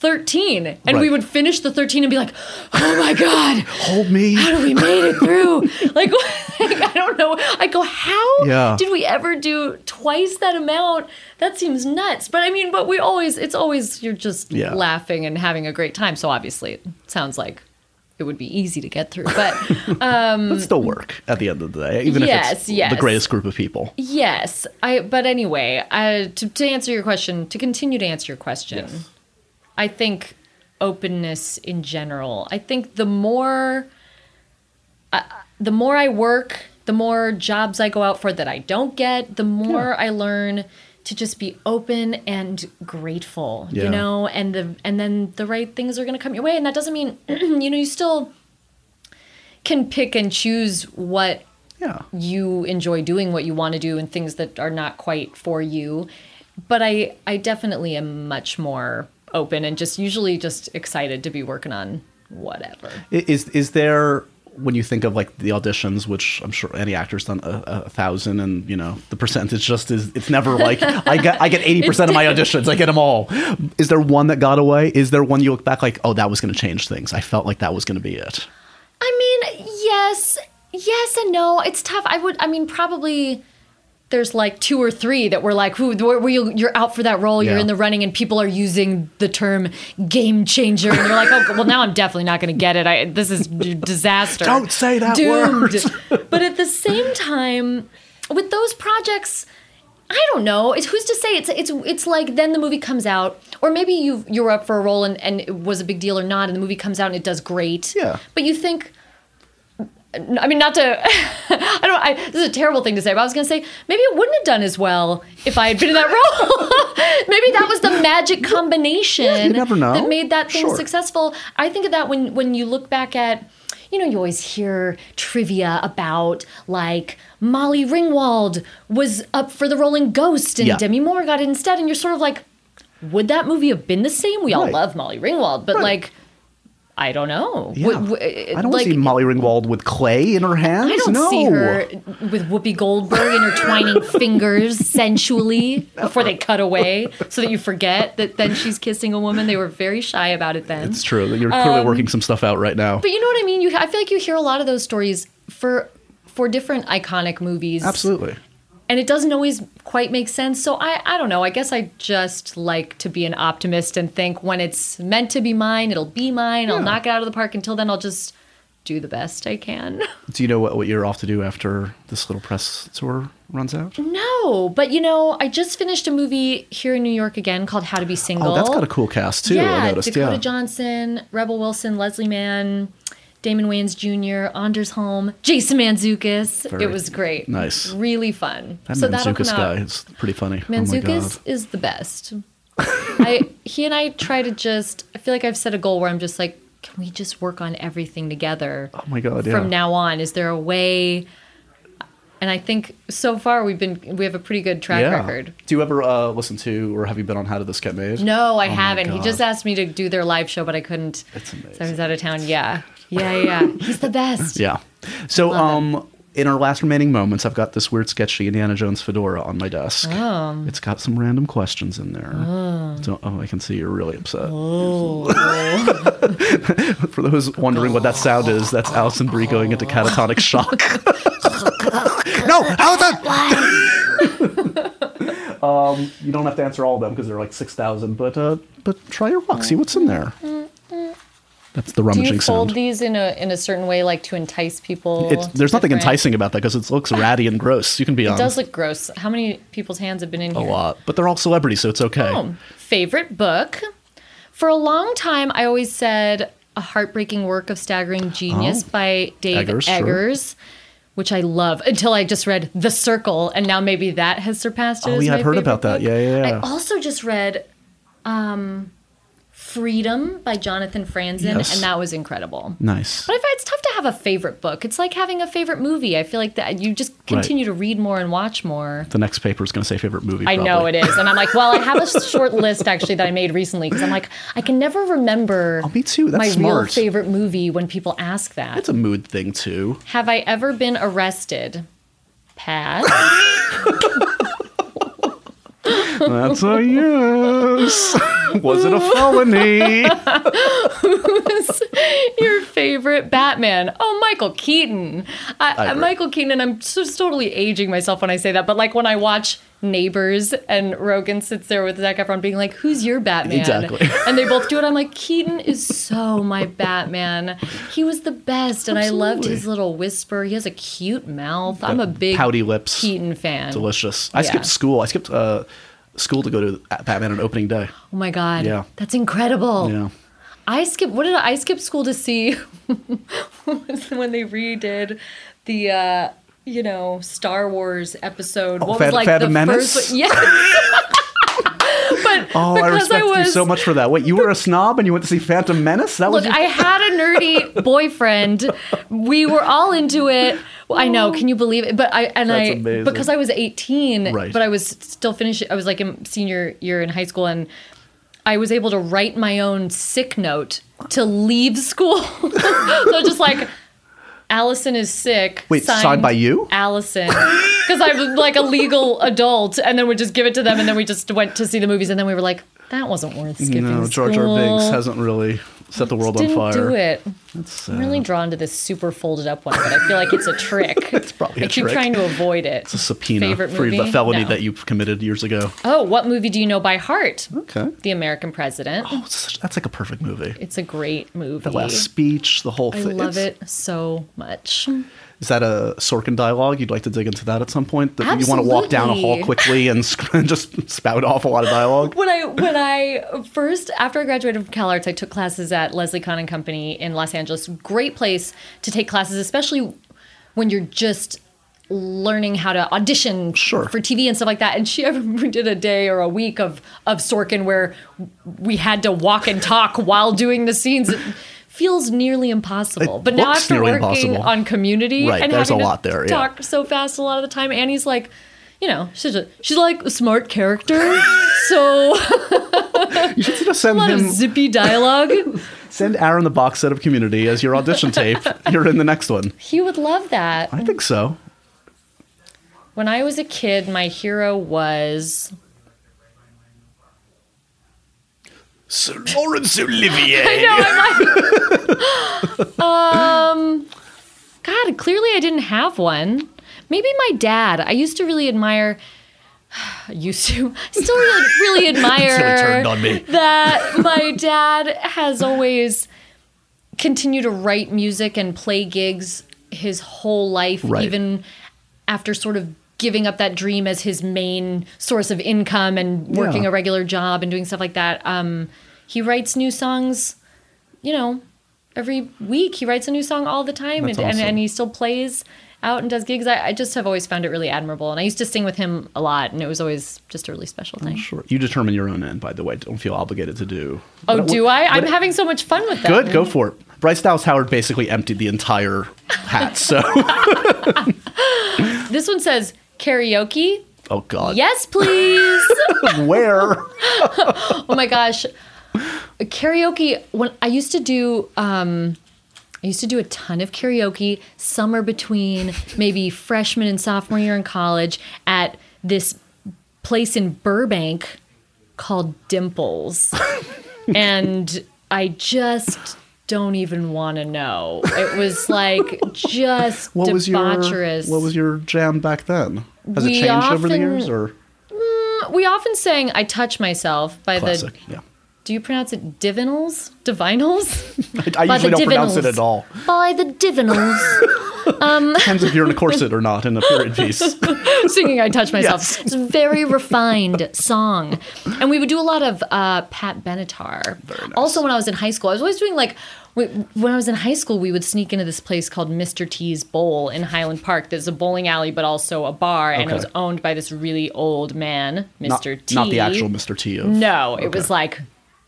13, and we would finish the 13 and be like, "Oh my god, hold me. how do we made it through?" like, I don't know. I go, "How Yeah. did we ever do twice that amount?" That seems nuts. But I mean, but we always it's always you're just Yeah. laughing and having a great time. So obviously, it sounds like it would be easy to get through. But um but still work at the end of the day, even if Yes, it's yes. the greatest group of people. yes, I. But anyway, I, to to answer your question, to continue to answer your question, I think openness in general. I think the more, uh, the more I work, the more jobs I go out for that I don't get, the more I learn to just be open and grateful. Yeah. You know, and the and then the right things are going to come your way, and that doesn't mean you know you still can pick and choose what Yeah. you enjoy doing what you want to do and things that are not quite for you but i i definitely am much more open and just usually just excited to be working on whatever Is is there when you think of like the auditions, which I'm sure any actor's done a, a thousand, and you know the percentage just is it's never like I get I get eighty percent of my auditions, I get them all. Is there one that got away? Is there one you look back like, oh, that was going to change things? I felt like that was going to be it. i mean yes yes and no it's tough i would i mean probably there's like two or three that were like, who where you, you're out for that role, you're Yeah. in the running, and people are using the term game changer, and you're like, oh, well, now I'm definitely not going to get it. I, this is disaster. Don't say that Doomed. word. but at the same time, with those projects, I don't know. It's who's to say? It's it's it's like then the movie comes out, or maybe you you were up for a role and, and it was a big deal or not, and the movie comes out and it does great. Yeah. But you think. I mean, not to. I don't. I, this is a terrible thing to say, but I was going to say maybe it wouldn't have done as well if I had been in that role. maybe that was the magic combination you never know. that made that thing Sure. successful. I think of that when when you look back at. You know, you always hear trivia about like Molly Ringwald was up for the role in Ghost and Yeah. Demi Moore got it instead, and you're sort of like, would that movie have been the same? We all Right. love Molly Ringwald, but Right. like, I don't know. Yeah. W- w- I don't like, see Molly Ringwald with clay in her hands. I don't no. see her with Whoopi Goldberg intertwining fingers sensually before they cut away, so that you forget that then she's kissing a woman. They were very shy about it then. It's true. You're clearly Um, working some stuff out right now. But you know what I mean? You, I feel like you hear a lot of those stories for for different iconic movies. Absolutely. And it doesn't always quite make sense. So I, I don't know. I guess I just like to be an optimist and think when it's meant to be mine, it'll be mine. I'll Yeah. knock it out of the park. Until then, I'll just do the best I can. Do you know what, what you're off to do after this little press tour runs out? no, but you know, I just finished a movie here in New York again called How to Be Single. Oh, that's got a cool cast too. yeah, I noticed. Dakota yeah. Johnson, Rebel Wilson, Leslie Mann. Damon Wayans Jr., Anders Holm, Jason Mantzoukas. Very it was great. nice. Really fun. That so Mantzoukas guy is pretty funny. oh. Mantzoukas is the best. I he and I try to just I feel like I've set a goal where I'm just like, can we just work on everything together Oh my god. Yeah. from now on? Is there a way? And I think so far we've been we have a pretty good track yeah. record. Do you ever uh, listen to or have you been on How Did This Get Made? No, I Oh haven't. He just asked me to do their live show, but I couldn't. It's amazing. So I was out of town. Yeah, yeah, yeah. He's the best. Yeah. So um in our last remaining moments, I've got this weird sketchy Indiana Jones fedora on my desk. Oh. It's got some random questions in there. So, oh, I can see you're really upset. Oh. For those wondering what that sound is, that's Alison Brie going into catatonic shock. no, Alison! um, you don't have to answer all of them because there are like 6,000, but, uh, but try your luck. See what's in there. That's the Do you fold sound. these in a in a certain way, like to entice people? It's, there's nothing different- enticing about that because it looks ratty and gross. You can be It honest. It does look gross. How many people's hands have been in a here? A lot, but they're all celebrities, so it's okay. Oh, favorite book. For a long time, I always said A Heartbreaking Work of Staggering Genius Oh. by Dave Eggers, Eggers, sure. which I love until I just read The Circle, and now maybe that has surpassed it. Oh, yeah, I've heard about that. Yeah, yeah, yeah. I also just read um, Freedom by Jonathan Franzen, Yes. and that was incredible. Nice. But I find it's tough to have a favorite book. It's like having a favorite movie. I feel like that you just continue to read more and watch more. The next paper is going to say favorite movie. I know it is. And I'm like, well, I have a short list actually that I made recently because I'm like, I can never remember Oh, me too. That's my real favorite movie when people ask that. It's a mood thing too. have I ever been arrested? Pat. That's a yes. Was it a felony? Who's your favorite Batman? Oh, Michael Keaton. I, I. Michael Keaton, and I'm just totally aging myself when I say that. But like when I watch Neighbors and Rogen sits there with Zac Efron being like, "Who's your Batman?" Exactly. and they both do it. I'm like, Keaton is so my Batman. He was the best, and I loved his little whisper. He has a cute mouth. I'm a big pouty lips. Keaton fan. Delicious. I Yeah. skipped school. I skipped uh, school to go to Batman on opening day. Oh my god, Yeah. that's incredible. Yeah. I skipped. What did I, I skip school to see? when they redid the, uh, you know, Star Wars episode. what Phan- was like Phantom the Menace? first? one? But Oh, I respect you was, so much for that. Wait, you were a snob and you went to see Phantom Menace? That was Look, your- I had a nerdy boyfriend. We were all into it. Well, I know. Oh. Can you believe it? But I and That's I amazing. because I was 18, Right. but I was still finishing. I was like in senior year in high school, and I was able to write my own sick note to leave school. so just like. Alison is sick. Wait, signed by you? Alison. Because I was like a legal adult, and then we just give it to them, and then we just went to see the movies, and then we were like, that wasn't worth skipping no, George Jar school. Binks hasn't really set the world on Didn't fire. do it. That's sad. I'm really drawn to this super folded up one, but I feel like it's a trick. It's probably I a keep trying to avoid it. It's a subpoena Favorite for the felony No. that you committed years ago. Oh, what movie do you know by heart? Okay. The American President. Oh, such- that's like a perfect movie. It's a great movie. The last speech, the whole thing. I love It's- it so much. Is that a Sorkin dialogue? You'd like to dig into that at some point? That you want to walk down a hall quickly and just spout off a lot of dialogue? When I when I first after I graduated from CalArts, I took classes at Leslie Kahn and Company in Los Angeles. Great place to take classes, especially when you're just learning how to audition Sure. for TV and stuff like that. And she we did a day or a week of of Sorkin where we had to walk and talk while doing the scenes. Feels nearly impossible. It but now after working impossible. on Community Right, and there's having a lot there, yeah. talk so fast a lot of the time, Annie's like. You know, she's a, she's like a smart character, so You should just a send lot of zippy dialogue. send Aaron the box set of Community as your audition tape. You're in the next one. he would love that. I think so. When I was a kid, my hero was Sir Laurence Olivier. I know, like, um, God, clearly I didn't have one. Maybe my dad. I used to really admire. Used to still really, really admire turned on me. that my dad has always continued to write music and play gigs his whole life, Right. even after sort of giving up that dream as his main source of income and working Yeah. a regular job and doing stuff like that. Um, he writes new songs, you know, every week. He writes a new song all the time, and, and, awesome. and he still plays out and does gigs. I, I just have always found it really admirable, and I used to sing with him a lot, and it was always just a really special thing. Sure. You determine your own end, by the way. Don't feel obligated to do. Oh, do I? I'm having so much fun with that. Good, go for it. Bryce Dallas Howard basically emptied the entire hat. So, This one says karaoke. oh god, Yes, please. where? oh my gosh, karaoke. When I used to do um, I used to do a ton of karaoke summer between maybe freshman and sophomore year in college at this place in Burbank called Dimples. and I just don't even want to know. It was like just What was your. What was your jam back then? Has We it changed over the years or we often sang "I Touch Myself" by classic? the. Yeah. Do you pronounce it Divinyls? Divinyls? I By usually the don't pronounce it at all. by the Divinyls. Depends if you're in a corset or not in a period piece. singing I Touch Myself. Yes. It's a very refined song. And we would do a lot of uh, Pat Benatar. Also, when I was in high school, I was always doing like, when I was in high school, we would sneak into this place called Mr. T's Bowl in Highland Park. There's a bowling alley, but also a bar. And it was owned by this really old man, Not, Mr. T. not the actual Mr. T of No, it was like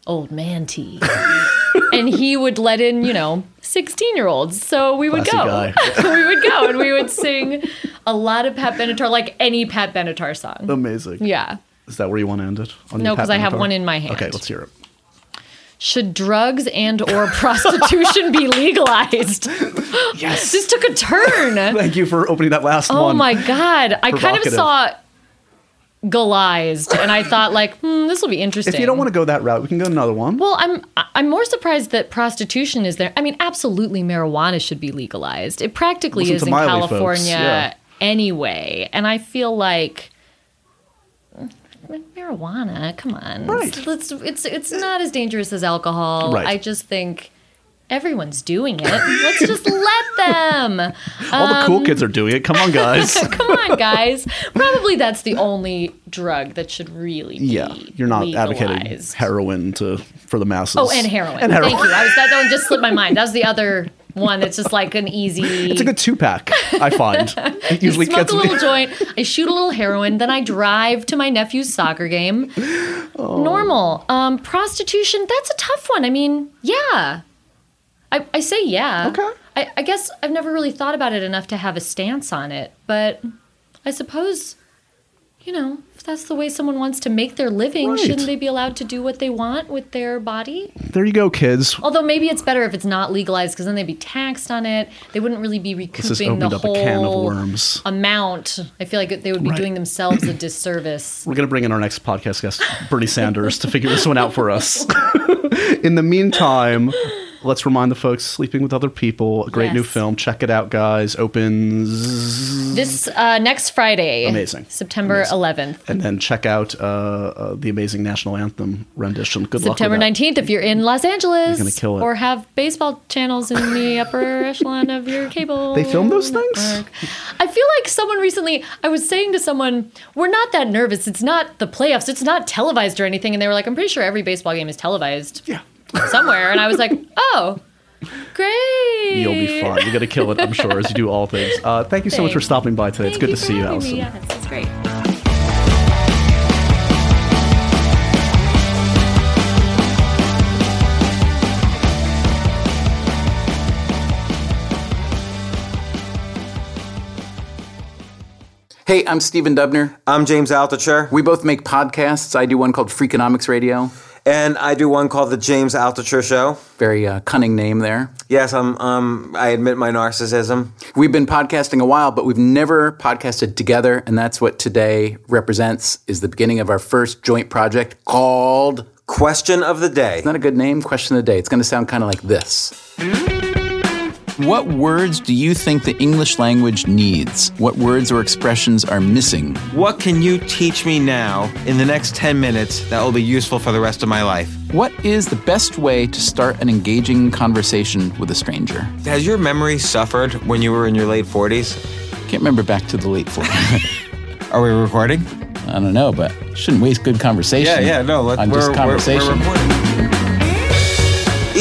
old man T. and he would let in, you know, 16 year olds. So we would Classy go. we would go and we would sing a lot of Pat Benatar, like any Pat Benatar song. amazing. Yeah. Is that where you want to end it? On No, because I have one in my hand. Okay, let's hear it. Should drugs and or prostitution be legalized? Yes. This took a turn. Thank you for opening that last Oh one. my god. I kind of saw Galized and I thought like, hmm, this will be interesting. If you don't want to go that route, we can go another one. Well, I'm I'm more surprised that prostitution is there. I mean, absolutely, marijuana should be legalized. It practically Listen is in Miley. California Yeah. anyway, and I feel like marijuana. Come on, Right. It's, it's it's not as dangerous as alcohol. Right. I just think. Everyone's doing it. Let's just let them. All the cool um, kids are doing it. Come on, guys. Come on, guys. Probably that's the only drug that should really be yeah, you're not advocating heroin to for the masses. Oh, and heroin. And heroin. Thank you. I was, that one just slipped my mind. That was the other one that's just like an easy. It's a good two pack. I find it usually smoke gets a me. little joint. I shoot a little heroin. Then I drive to my nephew's soccer game. Normal. Um, prostitution. That's a tough one. I mean, yeah. I, I say yeah. Okay. I, I guess I've never really thought about it enough to have a stance on it, but I suppose, you know, if that's the way someone wants to make their living, Right. shouldn't they be allowed to do what they want with their body? There you go, kids. Although maybe it's better if it's not legalized because then they'd be taxed on it. They wouldn't really be recouping the opened up a can of whole amount. I feel like they would be Right. doing themselves a disservice. We're gonna bring in our next podcast guest, Bernie Sanders, to figure this one out for us. in the meantime, let's remind the folks "Sleeping with Other People," a great new film. Check it out, guys. Opens This uh, next Friday, Amazing. September Amazing. 11th. and then check out uh, uh, the amazing national anthem rendition. Good September luck. that. 19th, if you're in Los Angeles, You're gonna kill it. or have baseball channels in the upper echelon of your cable. They film those things? I feel like someone recently, I was saying to someone, we're not that nervous. It's not the playoffs. It's not televised or anything. And they were like, I'm pretty sure every baseball game is televised Yeah, somewhere. And I was like, oh, great. you'll be fine. You're gonna kill it, I'm sure, as you do all things. Uh, thank you so much for stopping by today. it's Thank good to see you, having Alison. me. Yeah, that's, that's great. Hey, I'm Stephen Dubner. I'm James Altucher, We both make podcasts. I do one called Freakonomics Radio. And I do one called The James Altucher Show. Very uh, cunning name there. Yes, I'm, um, I admit my narcissism. We've been podcasting a while, but we've never podcasted together, and that's what today represents is the beginning of our first joint project called Question of the day. It's not a good name, question of the day. It's going to sound kind of like this. What words do you think the English language needs? What words or expressions are missing? What can you teach me now in the next 10 minutes that will be useful for the rest of my life? What is the best way to start an engaging conversation with a stranger? Has your memory suffered when you were in your late 40s? Can't remember back to the late 40s. Are we recording? I don't know, but shouldn't waste good conversation. Yeah, yeah, no, let's on we're, just we're- conversation. We're, recording.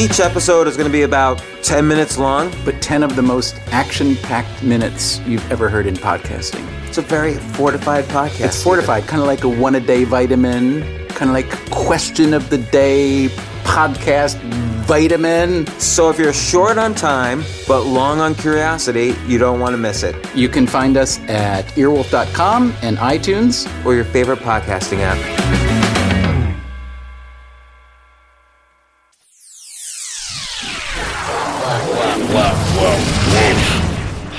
Each episode is going to be about 10 minutes long. but 10 of the most action-packed minutes you've ever heard in podcasting. It's a very fortified podcast. It's fortified, kind of like a one-a-day vitamin, kind of like question of the day podcast vitamin. So if you're short on time, but long on curiosity, you don't want to miss it. You can find us at earwolf.com and iTunes. Or your favorite podcasting app.